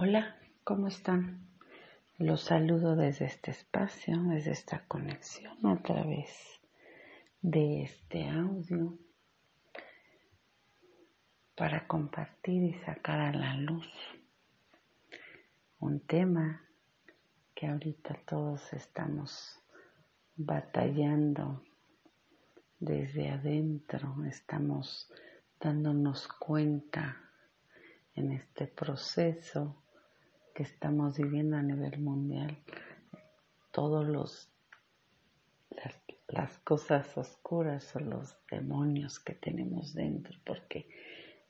Hola, ¿cómo están? Los saludo desde este espacio, desde esta conexión a través de este audio para compartir y sacar a la luz un tema que ahorita todos estamos batallando desde adentro, estamos dándonos cuenta en este proceso que estamos viviendo a nivel mundial, todos los las, cosas oscuras o los demonios que tenemos dentro, porque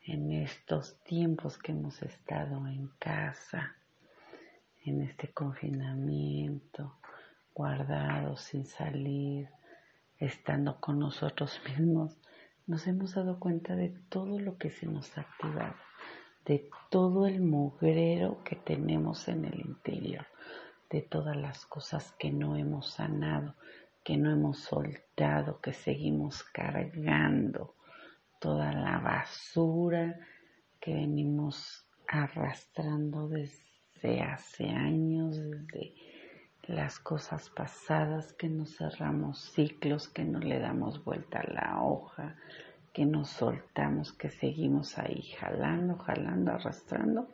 en estos tiempos que hemos estado en casa, en este confinamiento, guardados sin salir, estando con nosotros mismos, nos hemos dado cuenta de todo lo que se nos ha activado de todo el mugrero que tenemos en el interior, de todas las cosas que no hemos sanado, que no hemos soltado, que seguimos cargando, toda la basura que venimos arrastrando desde hace años, desde las cosas pasadas, que nos cerramos ciclos, que no le damos vuelta a la hoja, que nos soltamos, que seguimos ahí jalando, jalando, arrastrando,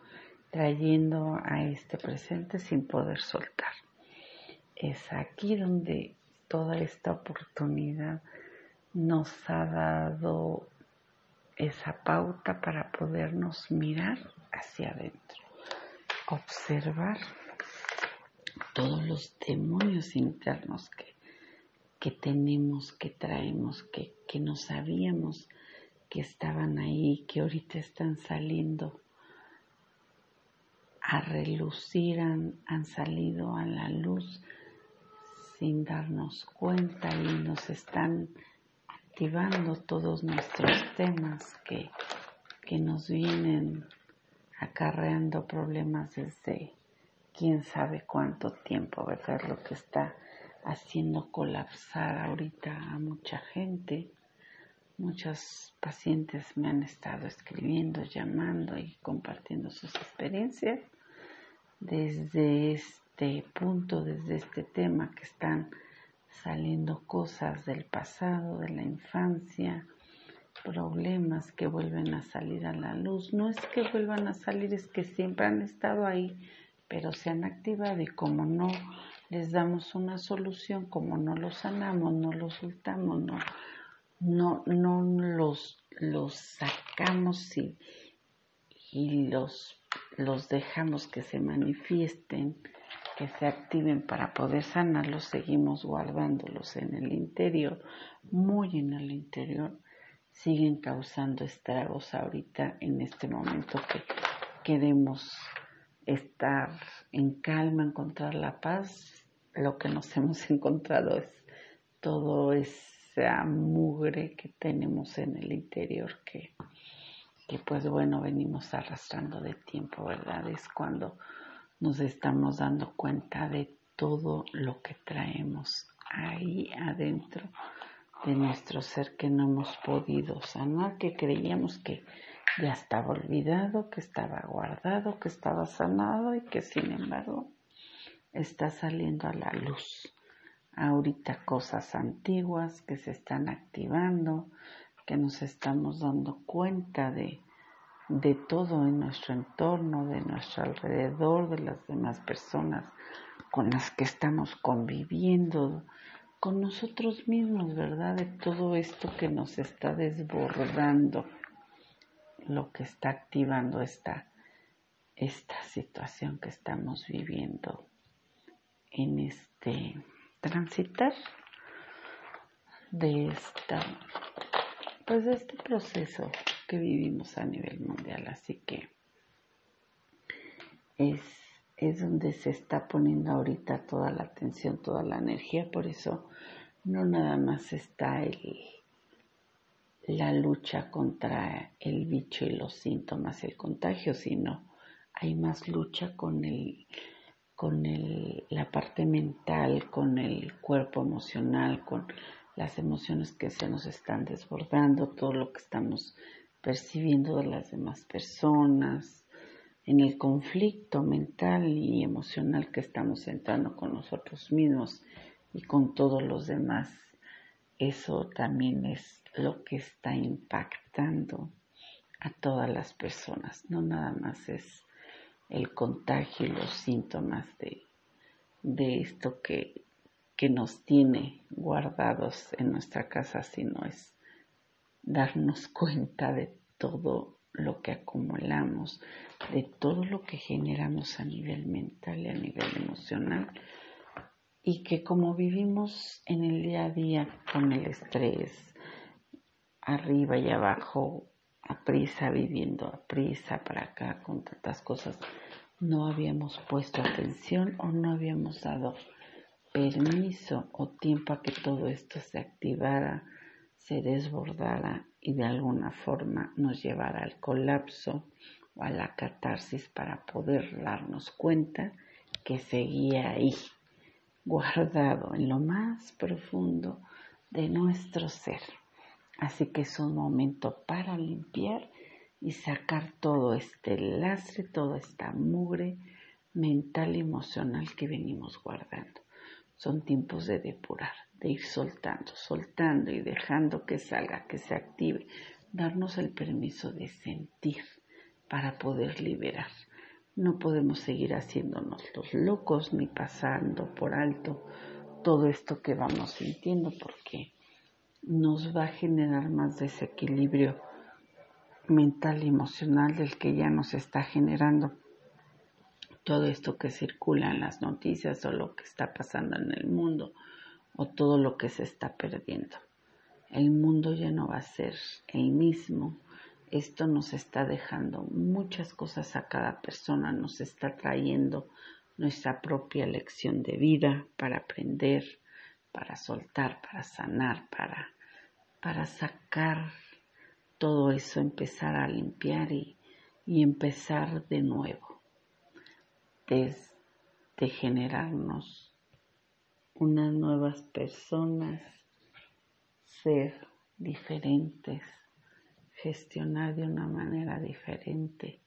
trayendo a este presente sin poder soltar. Es aquí donde toda esta oportunidad nos ha dado esa pauta para podernos mirar hacia adentro, observar todos los demonios internos que, que tenemos, que traemos, que, que no sabíamos que estaban ahí, que ahorita están saliendo a relucir, han, salido a la luz sin darnos cuenta y nos están activando todos nuestros temas que, que nos vienen acarreando problemas desde quién sabe cuánto tiempo, ¿verdad? Lo que está haciendo colapsar ahorita a mucha gente Muchos pacientes me han estado escribiendo, llamando y compartiendo sus experiencias desde este punto, desde este tema que están saliendo cosas del pasado, de la infancia, problemas que vuelven a salir a la luz. No es que vuelvan a salir, es que siempre han estado ahí, pero se han activado y como no les damos una solución, como no los sanamos, no los soltamos, no no, no los, los sacamos y, y los, los dejamos que se manifiesten, que se activen para poder sanarlos, seguimos guardándolos en el interior, muy en el interior, siguen causando estragos ahorita en este momento que queremos estar en calma, encontrar la paz. Lo que nos hemos encontrado es todo es esa mugre que tenemos en el interior que, que pues bueno, venimos arrastrando de tiempo, ¿verdad? Es cuando nos estamos dando cuenta de todo lo que traemos ahí adentro de nuestro ser que no hemos podido sanar, que creíamos que ya estaba olvidado, que estaba guardado, que estaba sanado y que sin embargo está saliendo a la luz ahorita cosas antiguas que se están activando, que nos estamos dando cuenta de, de todo en nuestro entorno, de nuestro alrededor, de las demás personas con las que estamos conviviendo, con nosotros mismos, ¿verdad? De todo esto que nos está desbordando, lo que está activando esta, esta situación que estamos viviendo en este transitar de esta pues de este proceso que vivimos a nivel mundial. Así que es, es donde se está poniendo ahorita toda la atención toda la energía. Por eso no nada más está el la lucha contra el bicho y los síntomas, el contagio, sino hay más lucha con el con el, la parte mental, con el cuerpo emocional, con las emociones que se nos están desbordando, todo lo que estamos percibiendo de las demás personas, en el conflicto mental y emocional que estamos entrando con nosotros mismos y con todos los demás. Eso también es lo que está impactando a todas las personas. No nada más es el contagio y los síntomas de, de esto que, que nos tiene guardados en nuestra casa, sino es darnos cuenta de todo lo que acumulamos, de todo lo que generamos a nivel mental y a nivel emocional y que como vivimos en el día a día con el estrés, arriba y abajo, a prisa, viviendo a prisa para acá con tantas cosas, no habíamos puesto atención o no habíamos dado permiso o tiempo a que todo esto se activara, se desbordara y de alguna forma nos llevara al colapso o a la catarsis para poder darnos cuenta que seguía ahí, guardado en lo más profundo de nuestro ser. Así que es un momento para limpiar y sacar todo este lastre, toda esta mugre mental y emocional que venimos guardando. Son tiempos de depurar de ir soltando, soltando y dejando que salga, que se active, darnos el permiso de sentir para poder liberar. No podemos seguir haciéndonos los locos ni pasando por alto todo esto que vamos sintiendo porque nos va a generar más desequilibrio mental y emocional del que ya nos está generando todo esto que circula en las noticias o lo que está pasando en el mundo o todo lo que se está perdiendo. El mundo ya no va a ser el mismo. Esto nos está dejando muchas cosas a cada persona, nos está trayendo nuestra propia lección de vida para aprender, para soltar, para sanar, para, para sacar todo eso, empezar a limpiar y, empezar de nuevo, desde generarnos unas nuevas personas, ser diferentes, gestionar de una manera diferente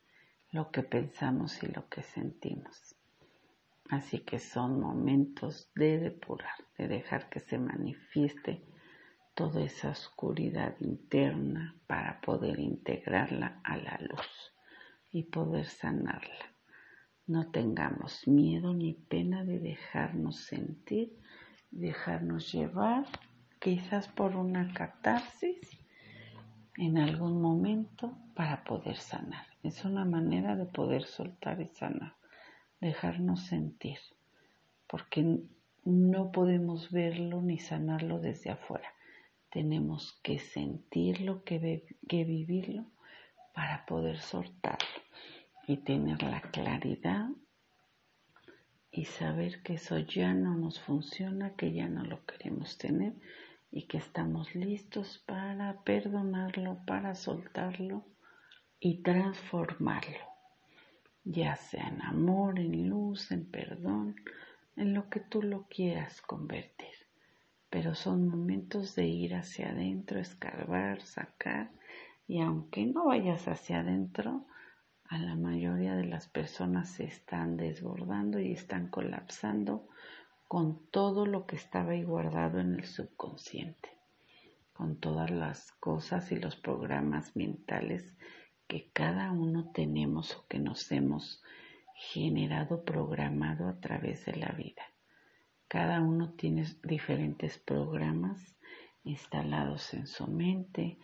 lo que pensamos y lo que sentimos. Así que son momentos de depurar, de dejar que se manifieste toda esa oscuridad interna para poder integrarla a la luz y poder sanarla. No tengamos miedo ni pena de dejarnos sentir, dejarnos llevar, quizás por una catarsis en algún momento para poder sanar. Es una manera de poder soltar y sanar, dejarnos sentir, porque no podemos verlo ni sanarlo desde afuera. Tenemos que sentirlo, que, que vivirlo para poder soltarlo y tener la claridad y saber que eso ya no nos funciona, que ya no lo queremos tener y que estamos listos para perdonarlo, para soltarlo y transformarlo, ya sea en amor, en luz, en perdón, en lo que tú lo quieras convertir. Pero son momentos de ir hacia adentro, escarbar, sacar, y aunque no vayas hacia adentro, a la mayoría de las personas se están desbordando y están colapsando con todo lo que estaba ahí guardado en el subconsciente, con todas las cosas y los programas mentales que cada uno tenemos o que nos hemos generado programado a través de la vida. Cada uno tiene diferentes programas instalados en su mente,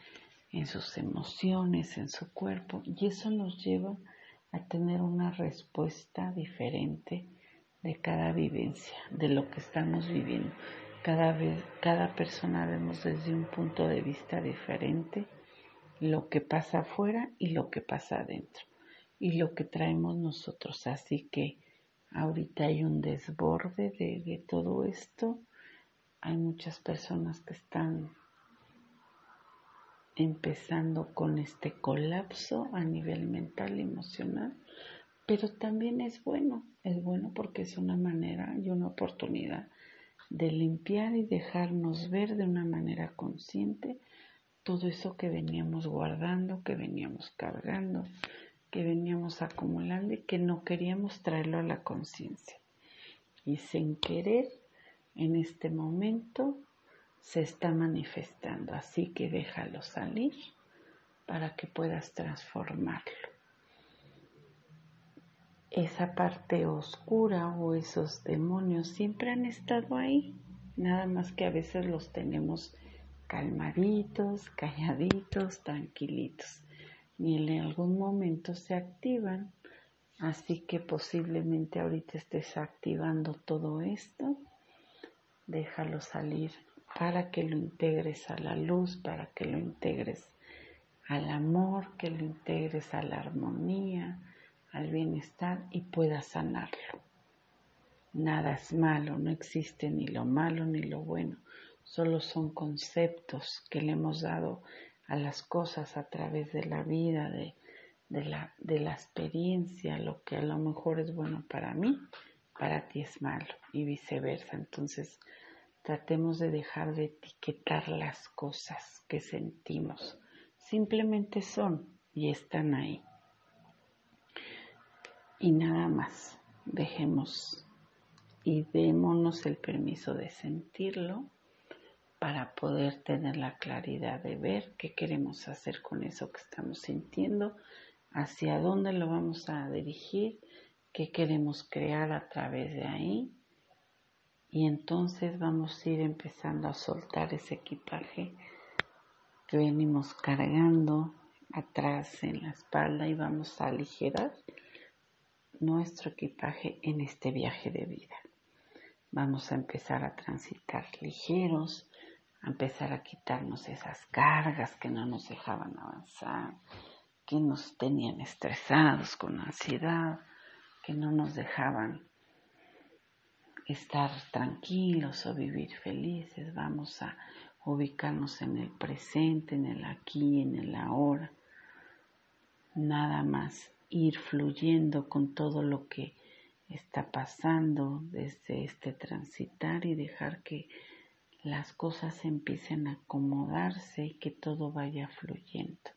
en sus emociones, en su cuerpo, y eso nos lleva a tener una respuesta diferente de cada vivencia, de lo que estamos viviendo. Cada vez, cada persona vemos desde un punto de vista diferente lo que pasa afuera y lo que pasa adentro y lo que traemos nosotros. Así que ahorita hay un desborde de, todo esto. Hay muchas personas que están empezando con este colapso a nivel mental y emocional, pero también es bueno, es bueno porque es una manera y una oportunidad de limpiar y dejarnos ver de una manera consciente todo eso que veníamos guardando, que veníamos cargando, que veníamos acumulando y que no queríamos traerlo a la conciencia. Y sin querer, en este momento, se está manifestando. Así que déjalo salir para que puedas transformarlo. Esa parte oscura o esos demonios siempre han estado ahí, nada más que a veces los tenemos calmaditos, calladitos, tranquilitos. Y en algún momento se activan, así que posiblemente ahorita estés activando todo esto. Déjalo salir para que lo integres a la luz, para que lo integres al amor, que lo integres a la armonía, al bienestar y puedas sanarlo. Nada es malo, no existe ni lo malo ni lo bueno, solo son conceptos que le hemos dado a las cosas a través de la vida, de, la, de la experiencia, lo que a lo mejor es bueno para mí, para ti es malo y viceversa. Entonces, Tratemos de dejar de etiquetar las cosas que sentimos. Simplemente son y están ahí. Y nada más. Dejemos y démonos el permiso de sentirlo para poder tener la claridad de ver qué queremos hacer con eso que estamos sintiendo, hacia dónde lo vamos a dirigir, qué queremos crear a través de ahí y entonces vamos a ir empezando a soltar ese equipaje que venimos cargando atrás en la espalda y vamos a aligerar nuestro equipaje en este viaje de vida. Vamos a empezar a transitar ligeros, a empezar a quitarnos esas cargas que no nos dejaban avanzar, que nos tenían estresados con ansiedad, que no nos dejaban estar tranquilos o vivir felices, vamos a ubicarnos en el presente, en el aquí, en el ahora. Nada más ir fluyendo con todo lo que está pasando desde este transitar y dejar que las cosas empiecen a acomodarse y que todo vaya fluyendo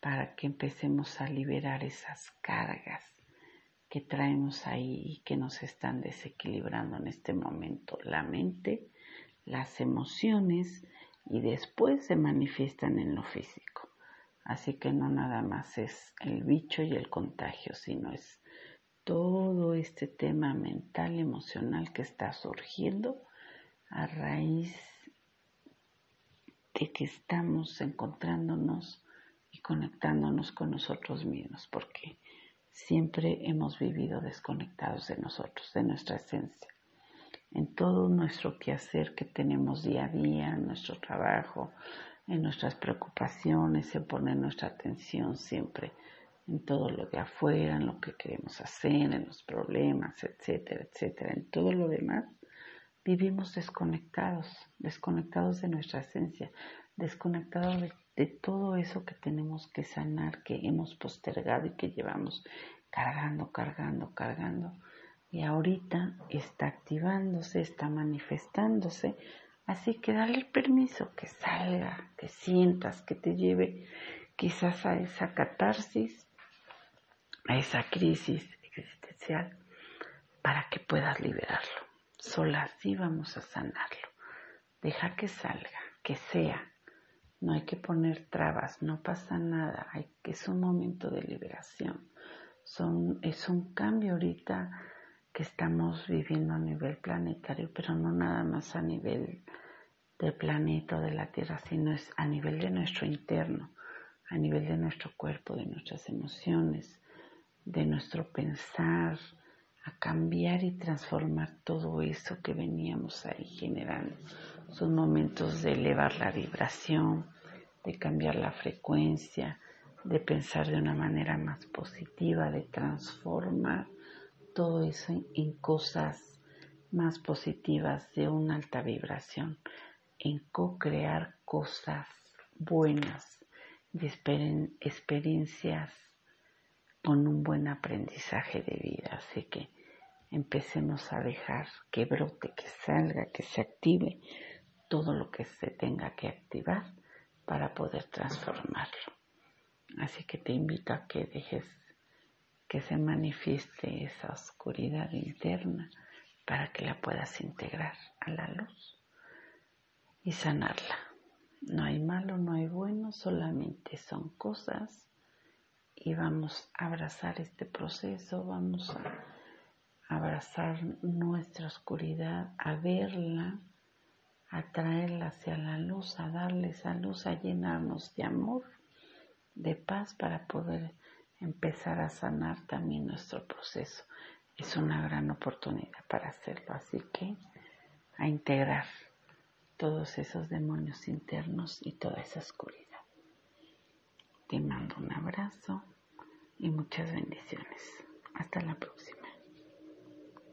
para que empecemos a liberar esas cargas que traemos ahí y que nos están desequilibrando en este momento. La mente, las emociones y después se manifiestan en lo físico. Así que no nada más es el bicho y el contagio, sino es todo este tema mental, emocional que está surgiendo a raíz de que estamos encontrándonos y conectándonos con nosotros mismos, porque siempre hemos vivido desconectados de nosotros, de nuestra esencia. En todo nuestro quehacer que tenemos día a día, en nuestro trabajo, en nuestras preocupaciones, en poner nuestra atención siempre en todo lo de afuera, en lo que queremos hacer, en los problemas, etcétera, etcétera. En todo lo demás vivimos desconectados, desconectados de nuestra esencia, desconectados de todo eso que tenemos que sanar, que hemos postergado y que llevamos cargando, cargando, cargando. Y ahorita está activándose, está manifestándose. Así que dale el permiso que salga, que sientas, que te lleve quizás a esa catarsis, a esa crisis existencial, para que puedas liberarlo. Solo así vamos a sanarlo. Deja que salga, que sea no hay que poner trabas, no pasa nada, hay, es un momento de liberación. Es un cambio ahorita que estamos viviendo a nivel planetario, pero no nada más a nivel del planeta o de la Tierra, sino es a nivel de nuestro interno, a nivel de nuestro cuerpo, de nuestras emociones, de nuestro pensar, a cambiar y transformar todo eso que veníamos ahí generando. Son momentos de elevar la vibración, de cambiar la frecuencia, de pensar de una manera más positiva, de transformar todo eso en cosas más positivas de una alta vibración, en co-crear cosas buenas, experiencias con un buen aprendizaje de vida. Así que empecemos a dejar que brote, que salga, que se active todo lo que se tenga que activar para poder transformarlo. Así que te invito a que dejes que se manifieste esa oscuridad interna para que la puedas integrar a la luz y sanarla. No hay malo, no hay bueno, solamente son cosas y vamos a abrazar este proceso, vamos a abrazar nuestra oscuridad, a verla, a traerla hacia la luz, a darle esa luz, a llenarnos de amor, de paz para poder empezar a sanar también nuestro proceso. Es una gran oportunidad para hacerlo, así que a integrar todos esos demonios internos y toda esa oscuridad. Te mando un abrazo y muchas bendiciones. Hasta la próxima.